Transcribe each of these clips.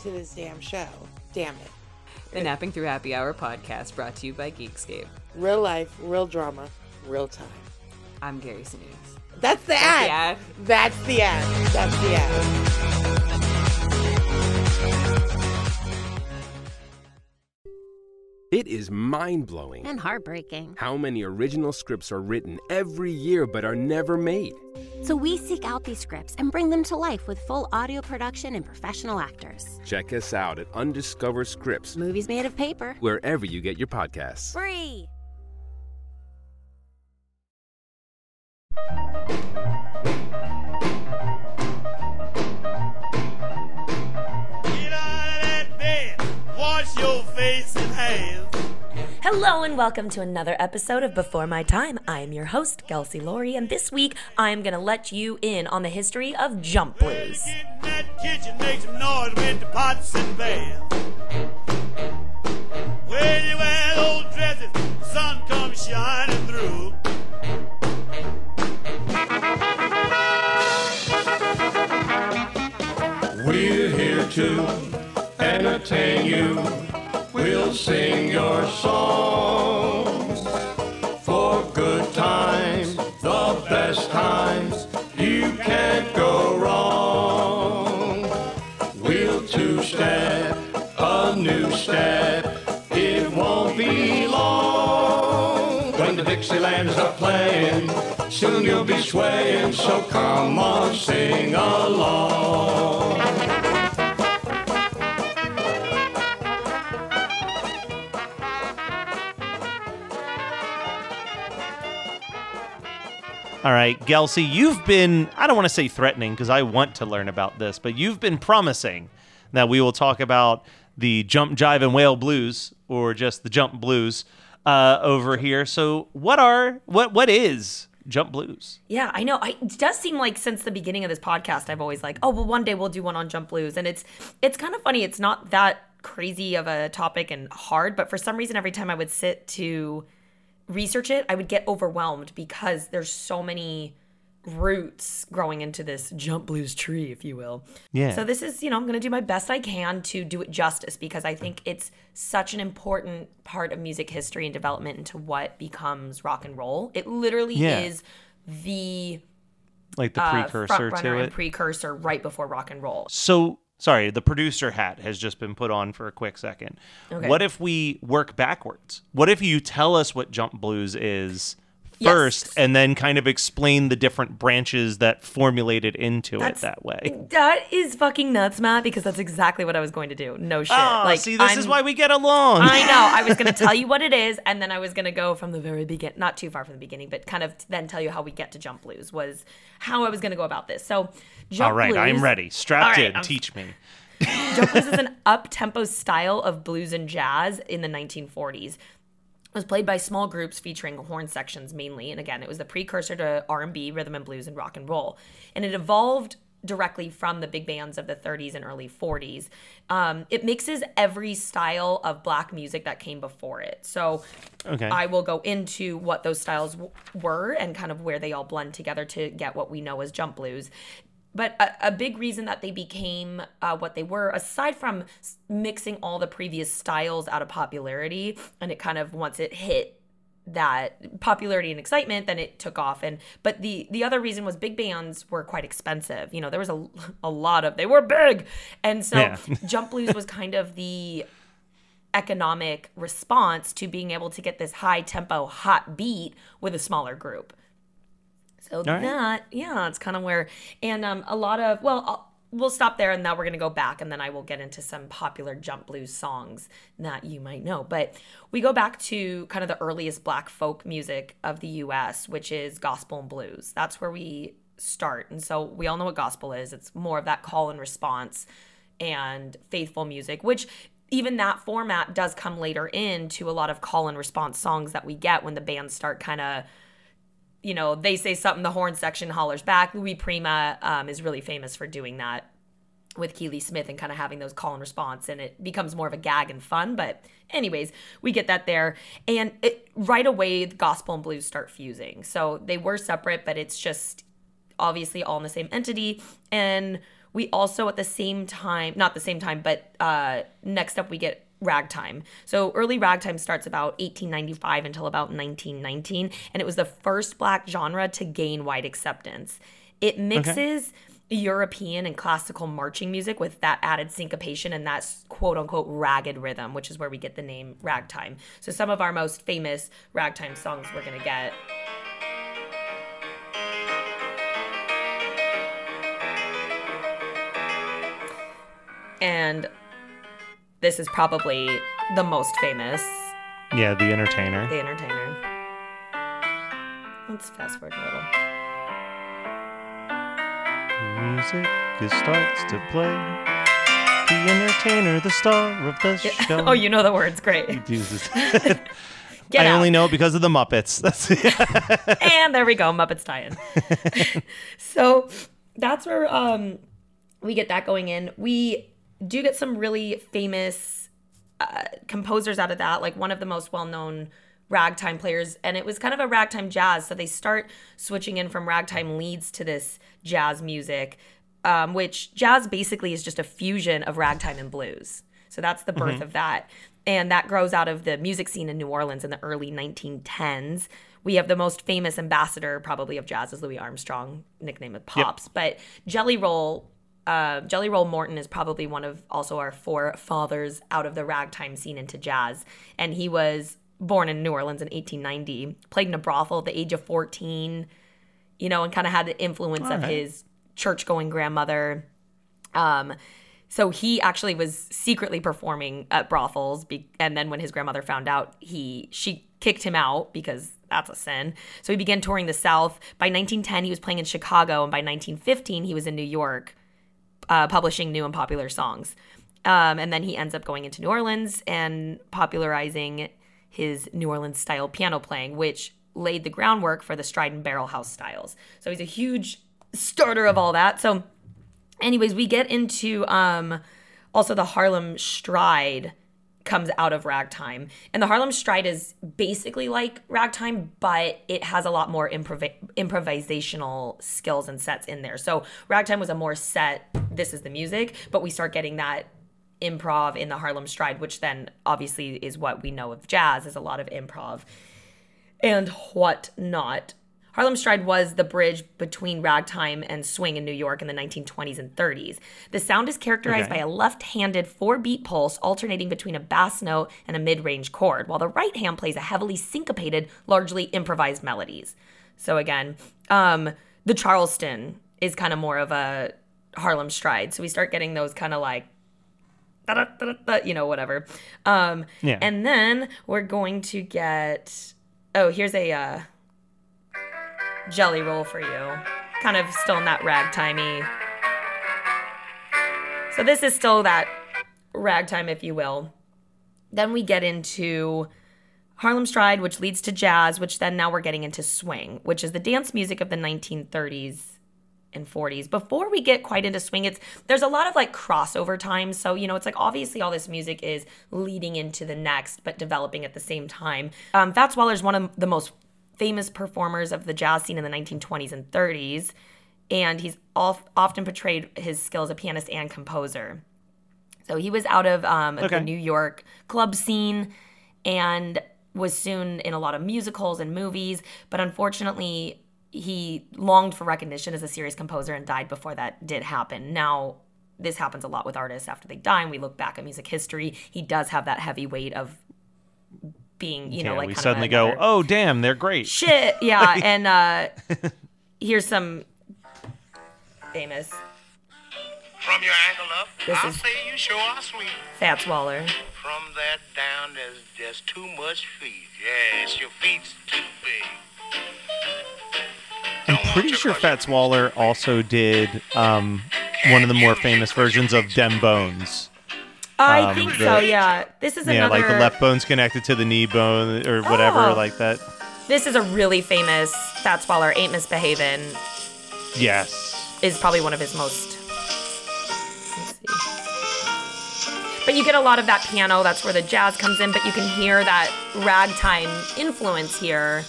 to this damn show. Damn it. The Napping Through Happy Hour podcast brought to you by Geekscape. Real life, real drama, real time. I'm Gary Sinise. That's the the ad. ad. That's the ad. That's the ad. It is mind blowing and heartbreaking. how many original scripts are written every year but are never made. So we seek out these scripts and bring them to life with full audio production and professional actors. Check us out at Undiscovered Scripts, Movies made of paper. wherever you get your podcasts. Free. Get out of that bed, wash your face and hands. Hello and welcome to another episode of Before My Time. I am your host, Gelsey Laurie, and this week I am going to let you in on the history of jump blues. Get in that kitchen, are playing. Soon you'll be swaying, so come on, sing along. All right, Gelsey, you've been, I don't want to say threatening because I want to learn about this, but you've been promising that we will talk about the jump, jive, and wail blues or just the jump blues uh, over here. So, what are, what, what is jump blues? Yeah, I know. I, it does seem like since the beginning of this podcast, I've always like, oh, well, one day we'll do one on jump blues, and it's it's kind of funny. It's not that crazy of a topic and hard, but for some reason, every time I would sit to research it, I would get overwhelmed because there's so many roots growing into this jump blues tree, if you will. Yeah. So this is, you know, I'm going to do my best I can to do it justice because I think it's such an important part of music history and development into what becomes rock and roll. It literally Yeah. is the Like the uh, precursor front to it? precursor right before rock and roll. So, sorry, the producer hat has just been put on for a quick second. Okay. What if we work backwards? What if you tell us what jump blues is Yes. first and then kind of explain the different branches that formulated into That's- it that way? That is fucking nuts, Matt, because that's exactly what I was going to do. No shit. Oh, like, see, this is I'm- why we get along. I know. I was going to tell you what it is, and then I was going to go from the very beginning, not too far from the beginning, but kind of then tell you how we get to jump blues was how I was going to go about this. So, jump All right, blues, I'm ready. Strapped right, in. I'm- Teach me. Jump blues is an up-tempo style of blues and jazz in the 1940s. Was played by small groups featuring horn sections mainly, and again, it was the precursor to R&B, rhythm and blues, and rock and roll. And it evolved directly from the big bands of the 30s and early 40s. Um, it mixes every style of black music that came before it. So Okay. I will go into what those styles w- were and kind of where they all blend together to get what we know as jump blues. But a, a big reason that they became uh, what they were, aside from mixing all the previous styles out of popularity, and it kind of once it hit that popularity and excitement then it took off. And but the the other reason was big bands were quite expensive. You know there was a, a lot of they were big! And so Yeah. jump blues was kind of the economic response to being able to get this high tempo hot beat with a smaller group so right. that yeah it's kind of where and um a lot of well I'll, we'll stop there and now we're going to go back and then I will get into some popular jump blues songs that you might know. But we go back to kind of the earliest black folk music of the US, which is gospel and blues. That's where we start. And so we all know what gospel is. It's more of that call and response and faithful music, which even that format does come later into a lot of call and response songs that we get when the bands start kind of you know they say something the horn section hollers back. Louis prima um, is really famous for doing that with Keeley smith and kind of having those call and response and it becomes more of a gag and fun but anyways we get that there. And it, right away the gospel and blues start fusing. So they were separate but it's just obviously all in the same entity and we also at the same time not the same time but uh, next up we get ragtime. So early ragtime starts about 1895 until about 1919 and it was the first black genre to gain wide acceptance. It mixes european and classical marching music with that added syncopation and that quote unquote ragged rhythm which is where we get the name ragtime. So some of our most famous ragtime songs we're going to get. And this is probably the most famous Yeah, the entertainer. the entertainer let's fast forward a little Music it starts to play. The entertainer, the star of the show. oh you know the words great uses. Get I out. only know it because of the Muppets. That's and there we go muppets tie-in so that's where um we get that going in we do get some really famous uh, composers out of that like one of the most well-known ragtime players. And it was kind of a ragtime jazz. So they start switching in from ragtime leads to this jazz music um, which jazz basically is just a fusion of ragtime and blues. So that's the birth of that. And that grows out of the music scene in new orleans in the early 1910s we have the most famous ambassador probably of jazz is louis armstrong nickname of pops. But jelly roll uh, Jelly Roll Morton is probably one of also our forefathers out of the ragtime scene into jazz. And he was born in New Orleans in 1890, played in a brothel at the age of 14, you know, and kind of had the influence of right. his church going grandmother. Um, so he actually was secretly performing at brothels, be- and then when his grandmother found out, he she kicked him out because that's a sin. So he began touring the South. By 1910, he was playing in Chicago, and by 1915, he was in New York uh, publishing new and popular songs. Um, and then he ends up going into New Orleans and popularizing his New Orleans style piano playing, which laid the groundwork for the stride and barrel house styles. So he's a huge starter of all that. So, anyways, we get into um, also the Harlem stride comes out of ragtime. And the Harlem stride is basically like ragtime, but it has a lot more improv- improvisational skills and sets in there. So ragtime was a more set, this is the music, but we start getting that improv in the Harlem stride, which then obviously is what we know of jazz, is a lot of improv and whatnot. Harlem Stride was the bridge between ragtime and swing in New York in the 1920s and 30s. The sound is characterized Okay. by a left handed four beat pulse alternating between a bass note and a mid range chord, while the right hand plays a heavily syncopated, largely improvised melodies. So, again, um, the Charleston is kind of more of a Harlem Stride. So we start getting those kind of like you know, whatever. Um, Yeah. And then we're going to get. Oh, here's a uh, jelly roll for you. Kind of still in that ragtimey. So this is still that ragtime, if you will. Then we get into Harlem Stride, which leads to jazz, which then now we're getting into swing, which is the dance music of the 1930s and 40s. Before we get quite into swing, it's there's a lot of like crossover time. So, you know, it's like obviously all this music is leading into the next, but developing at the same time. Um, Fats Waller is one of the most famous performers of the jazz scene in the 1920s and 30s, and he's of, often portrayed his skill as a pianist and composer. So he was out of um, Okay. the New York club scene and was soon in a lot of musicals and movies, but unfortunately, he longed for recognition as a serious composer and died before that did happen. Now, this happens a lot with artists after they die, and we look back at music history. He does have that heavy weight of being, you know, yeah, like we kind of suddenly go, oh damn, they're great. shit, yeah. and uh, here's some famous From your ankle up, This I'll is- say you sure are sweet. Fats Waller. From that down, there's just too much feet. Yes, your feet's too big. I'm pretty you sure 'cause your Fats Waller also did um, one of the more famous versions of Dem Bones. I Um, think the- so. Yeah. This is Yeah, another. like the left bone's connected to the knee bone or whatever, Oh. like that. This is a really famous Fats Waller. Ain't Misbehavin' Yes. is probably one of his most. Let's see. But you get a lot of that piano. That's where the jazz comes in. But you can hear that ragtime influence here,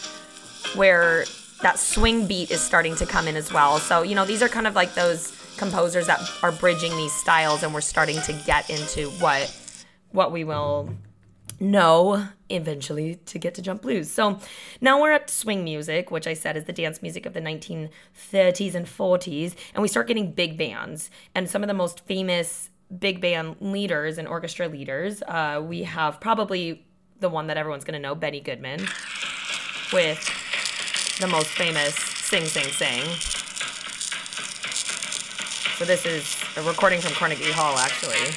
where that swing beat is starting to come in as well. So you know these are kind of like those composers that are bridging these styles, and we're starting to get into what what we will know eventually to get to jump blues. So now we're at swing music, which I said is the dance music of the 1930s and 40s, and we start getting big bands. And some of the most famous big band leaders and orchestra leaders, uh, we have probably the one that everyone's going to know, Benny Goodman, with the most famous Sing Sing Sing. So this is a recording from Carnegie Hall, actually.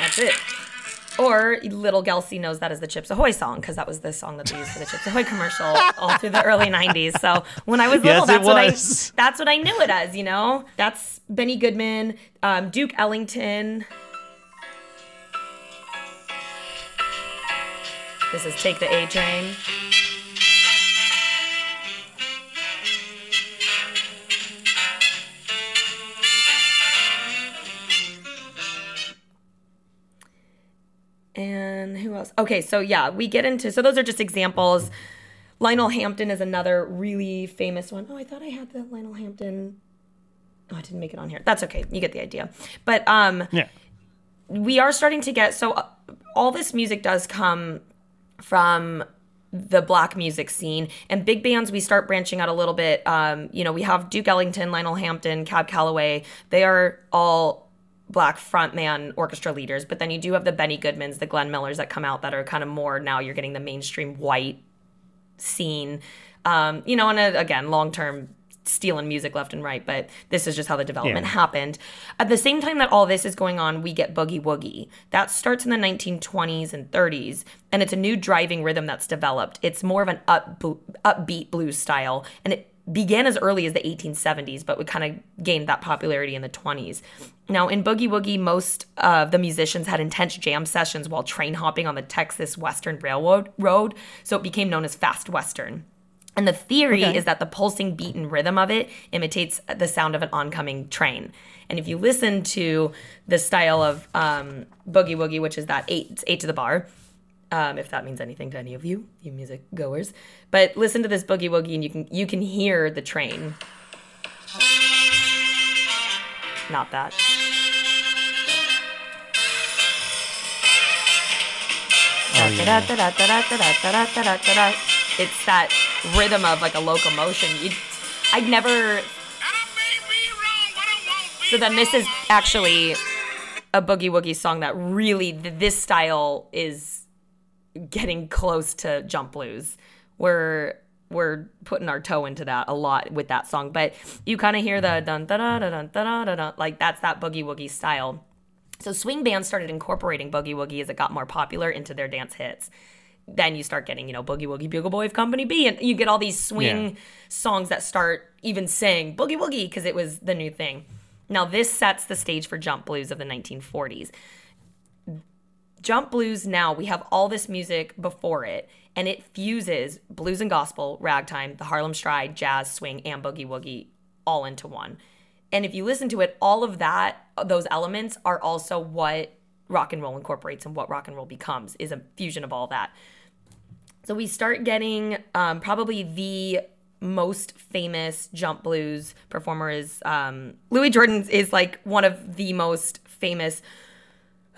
That's it. Or Little Gelsey knows that as the Chips Ahoy song because that was the song that they used for the Chips Ahoy commercial all through the early '90s. So when I was little, Yes, that's what was. I that's what I knew it as. You know, that's Benny Goodman, um, Duke Ellington. This is Take the A Train. And who else? Okay, so yeah, we get into so those are just examples. Lionel Hampton is another really famous one. Oh, I thought I had the Lionel Hampton. Oh, I didn't make it on here. That's okay. You get the idea. But um Yeah. we are starting to get so all this music does come from the black music scene. And big bands we start branching out a little bit. Um, you know we have duke ellington lionel hampton cab calloway. They are all black frontman orchestra leaders. But then you do have the benny goodmans the glenn millers that come out that are kind of more now you're getting the mainstream white scene. Um, you know and uh, again long term stealing music left and right but this is just how the development Yeah. happened. At the same time that all this is going on we get boogie woogie. That starts in the 1920s and 30s and it's a new driving rhythm that's developed. It's more of an up, upbeat blues style and it began as early as the 1870s but we kind of gained that popularity in the 20s now in boogie woogie most of the musicians had intense jam sessions while train hopping on the texas western railroad road so it became known as fast western and the theory okay. is that the pulsing beat and rhythm of it imitates the sound of an oncoming train. And if you listen to the style of um, boogie woogie, which is that eight eight to the bar, um, if that means anything to any of you, you music goers, but listen to this boogie woogie, and you can you can hear the train. Not that. Oh, yeah. It's that rhythm of like a locomotion. You, I'd never. So then this is actually a boogie woogie song that really this style is getting close to jump blues. We're we're putting our toe into that a lot with that song, but you kind of hear the dun da da da dun da da da dun like that's that boogie woogie style. So swing bands started incorporating boogie woogie as it got more popular into their dance hits. Then you start getting, you know, Boogie Woogie Bugle Boy of Company B, and you get all these swing Yeah. songs that start even saying Boogie Woogie because it was the new thing. Now this sets the stage for jump blues of the 1940s. Jump blues now we have all this music before it, and it fuses blues and gospel, ragtime, the Harlem Stride, jazz, swing, and boogie woogie all into one. And if you listen to it, all of that, those elements are also what rock and roll incorporates and what rock and roll becomes is a fusion of all that. So we start getting um, probably the most famous jump blues performer is um, Louis Jordan is like one of the most famous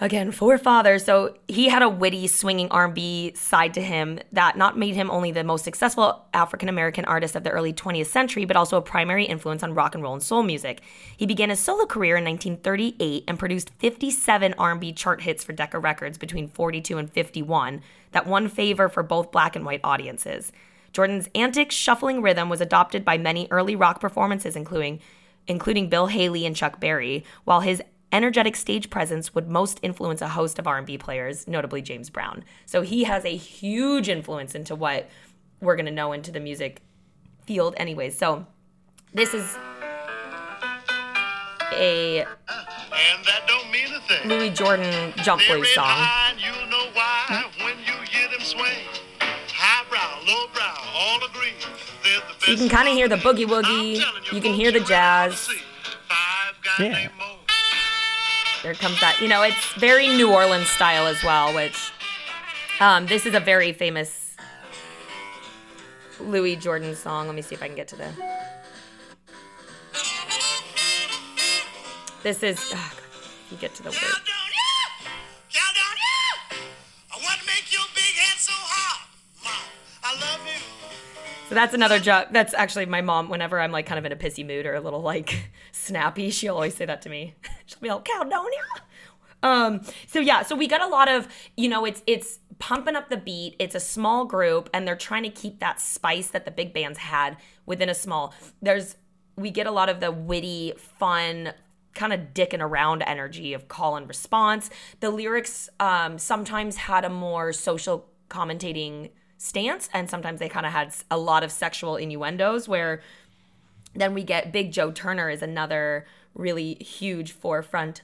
again forefather so he had a witty swinging r&b side to him that not made him only the most successful african american artist of the early 20th century but also a primary influence on rock and roll and soul music. He began his solo career in 1938 and produced 57 r&b chart hits for decca records between 42 and 51 that won favor for both black and white audiences. Jordan's antic shuffling rhythm was adopted by many early rock performances including including bill haley and chuck berry while his energetic stage presence would most influence a host of R&B players, notably James Brown. So he has a huge influence into what we're going to know into the music field anyways. So this is a And that don't mean a thing. Louis Jordan jump They're blues song. high and you'll know why when you hear them swing. Highbrow, lowbrow, all agree. They're the You can kind of hear the boogie woogie. telling You can hear the you ain't gonna jazz. see Five guys Yeah. There comes that. You know, it's very New Orleans style as well, which um, this is a very famous Louis Jordan song. Let me see if I can get to the. This is. Oh God, you get to the word. So that's another joke. That's actually my mom. Whenever I'm like kind of in a pissy mood or a little like snappy, she'll always say that to me. She'll be like, "Count down, yeah." Um, so yeah, so we got a lot of, you know, it's it's pumping up the beat. It's a small group, and they're trying to keep that spice that the big bands had within a small. There's we get a lot of the witty, fun, kind of dicking around energy of call and response. The lyrics um, sometimes had a more social commentating stance, and sometimes they kind of had a lot of sexual innuendos where then we get Big Joe Turner is another really huge forefront.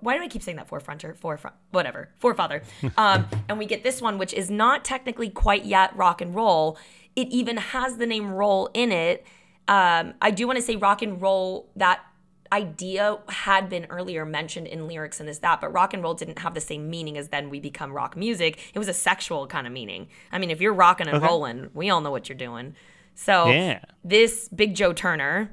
Why do I keep saying that forefronter? Forefront, whatever, forefather. Um, and we get this one, which is not technically quite yet rock and roll. It even has the name roll in it. Um, I do want to say rock and roll. That idea had been earlier mentioned in lyrics and this that, but rock and roll didn't have the same meaning as then we become rock music. It was a sexual kind of meaning. I mean, if you're rocking and Okay. rolling, we all know what you're doing. So Yeah. this Big Joe Turner,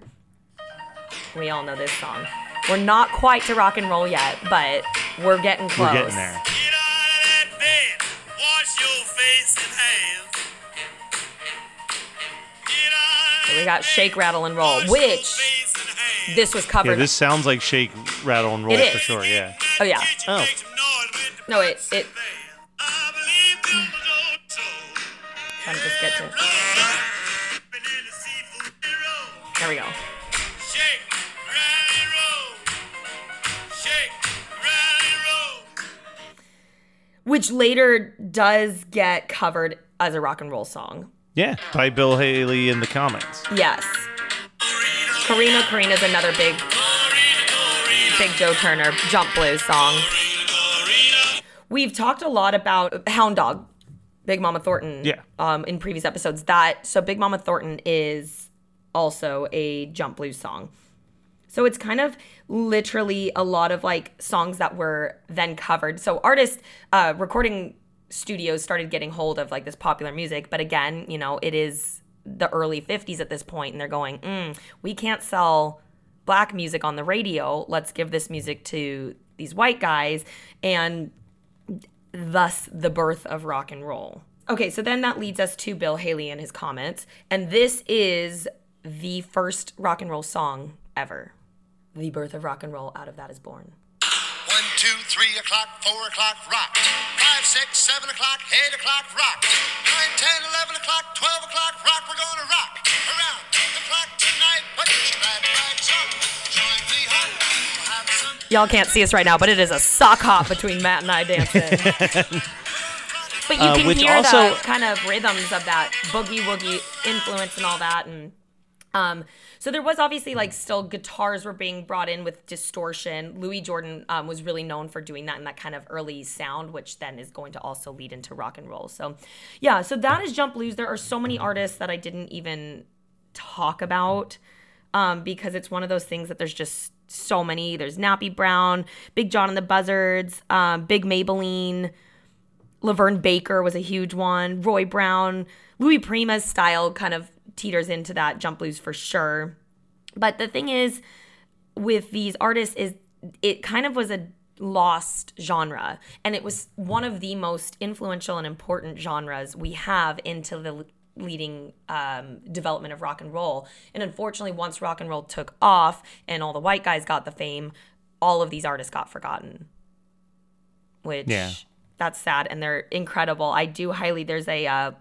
we all know this song. We're not quite to rock and roll yet, but we're getting close. We're getting there. Get out of that bed. Wash your face and hands. Get out of So we got shake, rattle, and roll, which face and hands. This was covered. Yeah, this sounds like shake, rattle, and roll It for is. sure. Yeah. oh yeah, Oh. make some noise with the No, it- it- there. I believe people don't so. trying to just get to. Been in the seafood roll. There we go. Shake, rattle, and roll. Shake, rattle, and roll. Which later does get covered as a rock and roll song. Yeah. By Bill Haley in the Comets. Yes. Corrina Corrina is another big, big Joe Turner jump blues song. We've talked a lot about Hound Dog, Big Mama Thornton. Yeah. Um, in previous episodes, that so Big Mama Thornton is also a jump blues song. So it's kind of literally a lot of like songs that were then covered. So artists, uh, recording studios started getting hold of like this popular music. But again, you know, it is the early 50s at this point, and they're going, mm, we can't sell black music on the radio. Let's give this music to these white guys. And thus the birth of rock and roll. Okay, so then that leads us to Bill Haley and his Comets. And this is the first rock and roll song ever. The birth of rock and roll out of that is born. One, two, three o'clock, four o'clock, rock. Five, six, seven o'clock, eight o'clock, rock. Nine, ten, eleven o'clock, twelve o'clock, rock. We're gonna rock around the clock tonight. Put your glad rags on. Join me home. We'll have some Y'all can't see us right now, but it is a sock hop between Matt and I dancing. but you Uh, can which hear also- the kind of rhythms of that boogie woogie influence and all that. And um, so there was obviously like still guitars were being brought in with distortion. Louis Jordan um, was really known for doing that in that kind of early sound, which then is going to also lead into rock and roll. So yeah, so that is Jump Blues. There are so many artists that I didn't even talk about um, because it's one of those things that there's just so many. There's Nappy Brown, Big John and the Buzzards, um, Big Maybelline, LaVern Baker was a huge one, Roy Brown, Louis Prima's style kind of teeters into that jump blues for sure. But the thing is with these artists is it kind of was a lost genre and it was one of the most influential and important genres we have into the leading um, development of rock and roll and unfortunately once rock and roll took off and all the white guys got the fame all of these artists got forgotten which Yeah. that's sad and they're incredible i do highly there's a uh,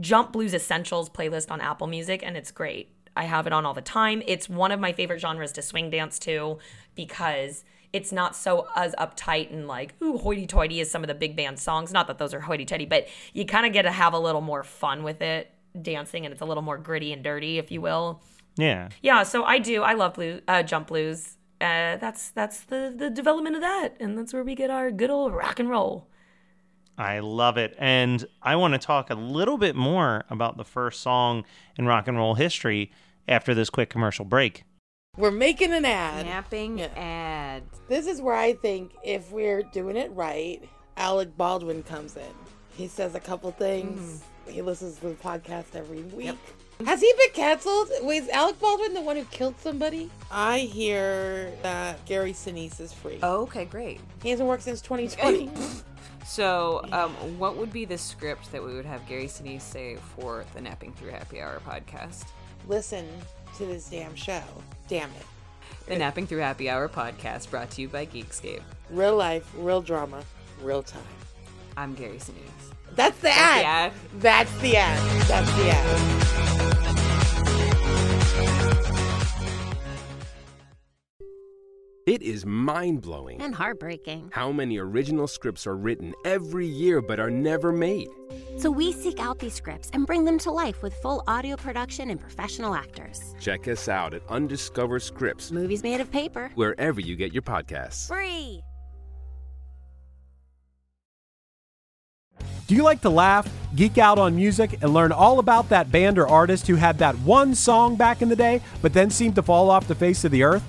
jump blues essentials playlist on apple music and it's great i have it on all the time it's one of my favorite genres to swing dance to because it's not so as uptight and like ooh hoity-toity as some of the big band songs. Not that those are hoity-toity, but you kind of get to have a little more fun with it dancing, and it's a little more gritty and dirty, if you will. Yeah. Yeah, so I do. I love blue uh, jump blues. Uh, that's that's the the development of that, and that's where we get our good old rock and roll. I love it. And I want to talk a little bit more about the first song in rock and roll history after this quick commercial break. We're making an ad. Napping Yeah. ad. This is where I think if we're doing it right, Alec Baldwin comes in. He says a couple things. Mm. He listens to the podcast every week. Has he been canceled? Was Alec Baldwin the one who killed somebody? I hear that Gary Sinise is free. Oh, okay, great. He hasn't worked since 2020. So, um, what would be the script that we would have Gary Sinise say for the Napping Through Happy Hour podcast? Listen to this damn show. Damn it. The Napping Through Happy Hour podcast brought to you by Geekscape. Real life, real drama, real time. I'm Gary Sinise. That's the That's ad. the ad. That's the ad. That's the ad. It is mind blowing And heartbreaking. how many original scripts are written every year but are never made. So we seek out these scripts and bring them to life with full audio production and professional actors. Check us out at Undiscovered Scripts, Movies made of paper. wherever you get your podcasts. Free. Do you like to laugh, geek out on music, and learn all about that band or artist who had that one song back in the day, but then seemed to fall off the face of the earth?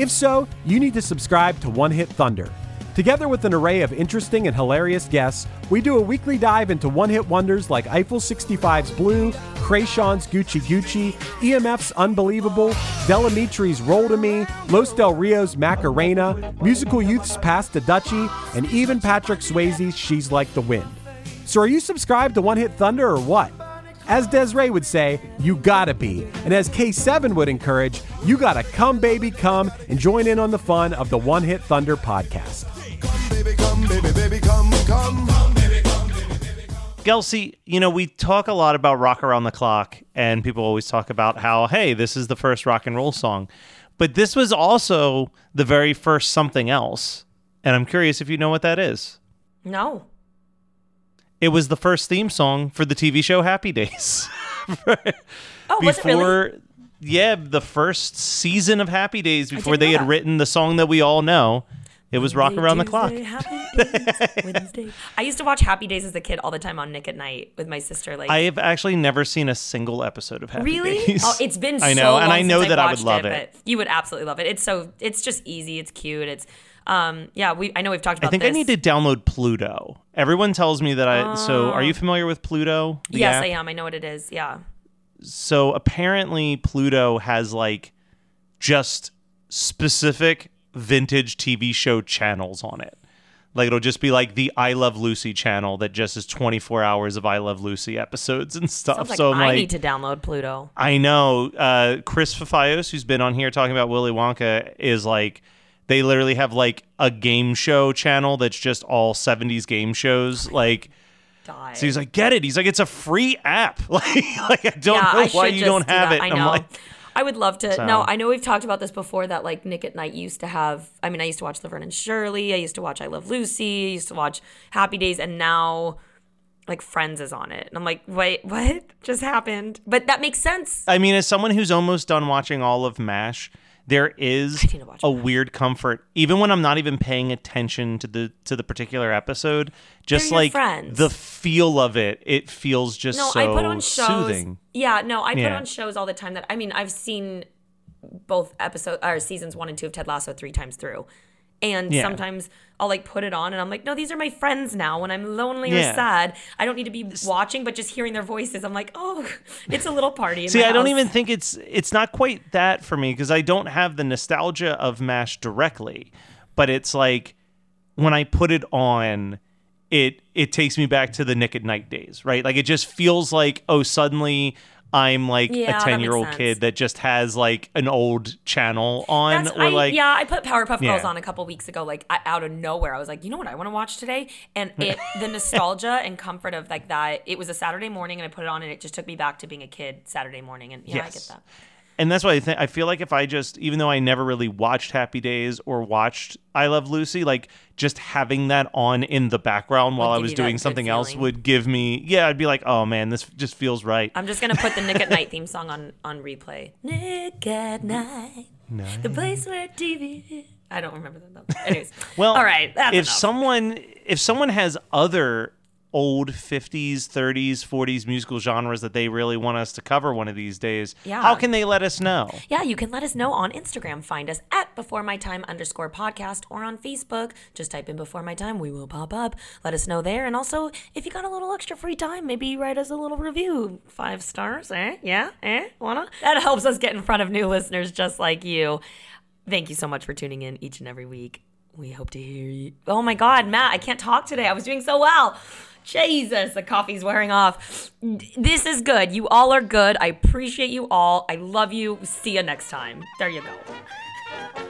If so, you need to subscribe to One Hit Thunder. Together with an array of interesting and hilarious guests, we do a weekly dive into one hit wonders like Eiffel 65's Blue, Kreayshawn's Gucci Gucci, EMF's Unbelievable, Del Amitri's Roll to Me, Los Del Rio's Macarena, Musical Youth's Pass to Dutchie, and even Patrick Swayze's She's Like the Wind. So are you subscribed to One Hit Thunder or what? As Desiree would say, you gotta be. And as K7 would encourage, you gotta come, baby, come and join in on the fun of the One Hit Thunder podcast. Baby, come, baby, baby, come, come. Gelsey, you know, we talk a lot about Rock Around the Clock, and people always talk about how, hey, this is the first rock and roll song. But this was also the very first something else. And I'm curious if you know what that is. No. It was the first theme song for the TV show Happy Days. Oh, was it really? before, yeah, the first season of Happy Days, before they had that. written the song that we all know. It was Rock Around the Clock. Happy Days, Wednesday. I used to watch Happy Days as a kid all the time on Nick at Night with my sister. Like, I have actually never seen a single episode of Happy really? Days. Oh, it's been I so know, long and I know that I've would love it. But you would absolutely love it. It's so it's just easy. It's cute. It's um yeah. We I know we've talked about. I think this. I need to download Pluto. Everyone tells me that I. so, are you familiar with Pluto? Yes, app? I am. I know what it is. Yeah. So apparently, Pluto has like just specific vintage TV show channels on it. Like it'll just be like the I Love Lucy channel that just is 24 hours of I Love Lucy episodes and stuff. Like so I'm I like, need to download Pluto. I know uh, Chris Fafios, who's been on here talking about Willy Wonka, is like they literally have like a game show channel that's just all 70s game shows. Oh like, Die. so he's like, get it? He's like, it's a free app. Like, like I don't yeah, know I why you don't do have that. it. I know. I'm like, I would love to. So- No, I know we've talked about this before. That like Nick at Night used to have. I mean, I used to watch Laverne and Shirley. I used to watch I Love Lucy. I used to watch Happy Days, and now like Friends is on it. And I'm like, wait, what just happened? But that makes sense. I mean, as someone who's almost done watching all of MASH, there is need to watch a weird comfort, even when I'm not even paying attention to the to the particular episode. Just like friends. the feel of it, it feels just No, so I put on shows. soothing. Yeah, no, I put Yeah. on shows all the time. That I mean, I've seen both episode or seasons one and two of Ted Lasso three times through. And Yeah. sometimes I'll like put it on and I'm like, no, these are my friends now. When I'm lonely or sad, I don't need to be watching, but just hearing their voices, I'm like, oh, it's a little party. In See, I don't even think it's it's not quite that for me because I don't have the nostalgia of MASH directly, but it's like when I put it on, it it takes me back to the Nick at Night days, right? Like it just feels like oh, suddenly I'm like Yeah, a ten year old kid that just has like an old channel on, That's, or I, like yeah, I put Powerpuff Girls Yeah. on a couple weeks ago, like I- out of nowhere. I was like, you know what I want to watch today, and it the nostalgia and comfort of like that. It was a Saturday morning, and I put it on, and it just took me back to being a kid Saturday morning, and yeah, I get that. And that's why I think I feel like if I just even though I never really watched Happy Days or watched I Love Lucy, like just having that on in the background while I was doing something else would give me yeah, I'd be like, "Oh man, this just feels right." I'm just gonna put the Nick at Night theme song on on replay. Nick at Night, the place where TV. I don't remember that. though. Anyways, Well, all right. If enough. someone if someone has other old 50s, 30s, 40s musical genres that they really want us to cover one of these days, Yeah. how can they let us know? Yeah, you can let us know on Instagram. Find us at Before My Time underscore podcast or on Facebook. Just type in Before My Time. We will pop up. Let us know there. And also, if you got a little extra free time, maybe write us a little review. Five stars, eh? Yeah? Eh? Wanna? That helps us get in front of new listeners just like you. Thank you so much for tuning in each and every week. We hope to hear you. Oh my God, Matt, I can't talk today. I was doing so well. Jesus, the coffee's wearing off. This is good. You all are good. I appreciate you all. I love you. See you next time. There you go.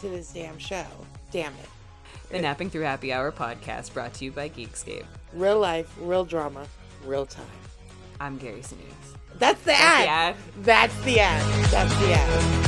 to this damn show. Damn it. The Napping Through Happy Hour podcast brought to you by Geekscape. Real life, real drama, real time. I'm Gary Sinise. That's the That's ad. the ad. That's the ad. That's the ad.